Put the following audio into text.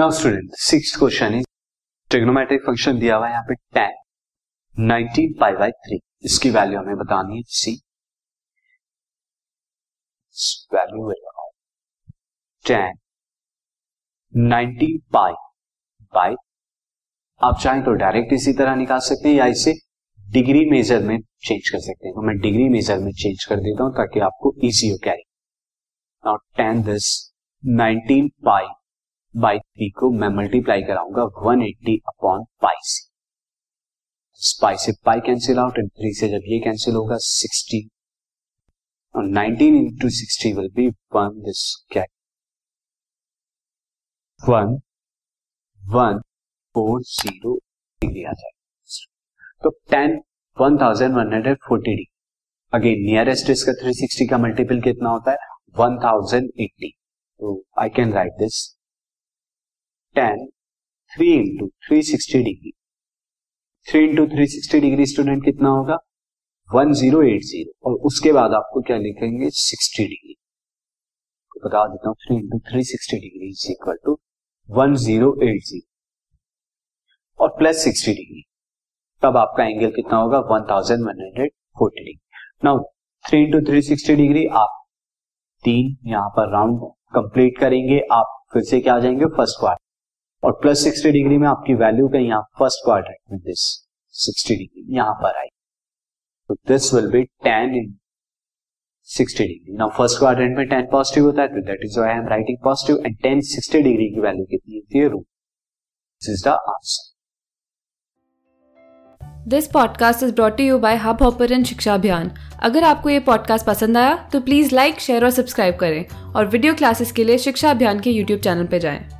Now student six question is trigonometric function दिया हुआ है यहाँ पे tan nineteen pi by three इसकी वैल्यू हमें बतानी है see value tan nineteen pi by आप चाहें तो डायरेक्ट इसी तरह निकाल सकते हैं या इसे डिग्री मेजर में चेंज कर सकते हैं। तो मैं डिग्री मेजर में चेंज कर देता हूँ ताकि आपको इजी हो carry now tan this nineteen pi by three को मैं मल्टीप्लाई कराऊँगा 180 एट्टी अपॉन पाई से पाई से pi cancel out and three से जब ये कैंसिल होगा 60 और 19 into sixty will be one this क्या वन वन फोर ज़ीरो आ जाएगा तो tan one thousand one hundred forty degree again nearest इसका थ्री सिक्सटी का मल्टीपल कितना होता है? वन थाउज़ेंड एट्टी तो I can write this tan three into three sixty degree three into three sixty degree student कितना होगा? One zero eight zero और उसके बाद आपको क्या लिखेंगे? सिक्सटी डिग्री तो बता देता हूँ three into three sixty degree is equal to one zero eight zero और प्लस सिक्सटी डिग्री तब आपका एंगल कितना होगा? One thousand one hundred forty degree now three into three sixty degree आप तीन यहाँ पर राउंड कंप्लीट करेंगे, आप फिर से क्या आ जाएँगे? फ़र्स्ट क्वार्टर और प्लस सिक्सटी डिग्री में आपकी वैल्यू कहीं यहाँ फ़र्स्ट क्वाड्रेंट में दिस सिक्सटी डिग्री यहाँ पर आई तो this will be tan in sixty degree now first quadrant में टेन पॉजिटिव होता है तो that is I am writing positive and tan sixty degree की वैल्यू कितनी होती है? Root this is the answer this podcast is brought you by Hubhopper शिक्षा अभियान अगर आपको ये पॉडकास्ट पसंद आया तो प्लीज़ लाइक शेयर और सब्सक्राइब करें। और वीडियो क्लासेस के लिए शिक्षा अभियान के यूट्यूब चैनल पर जाएँ।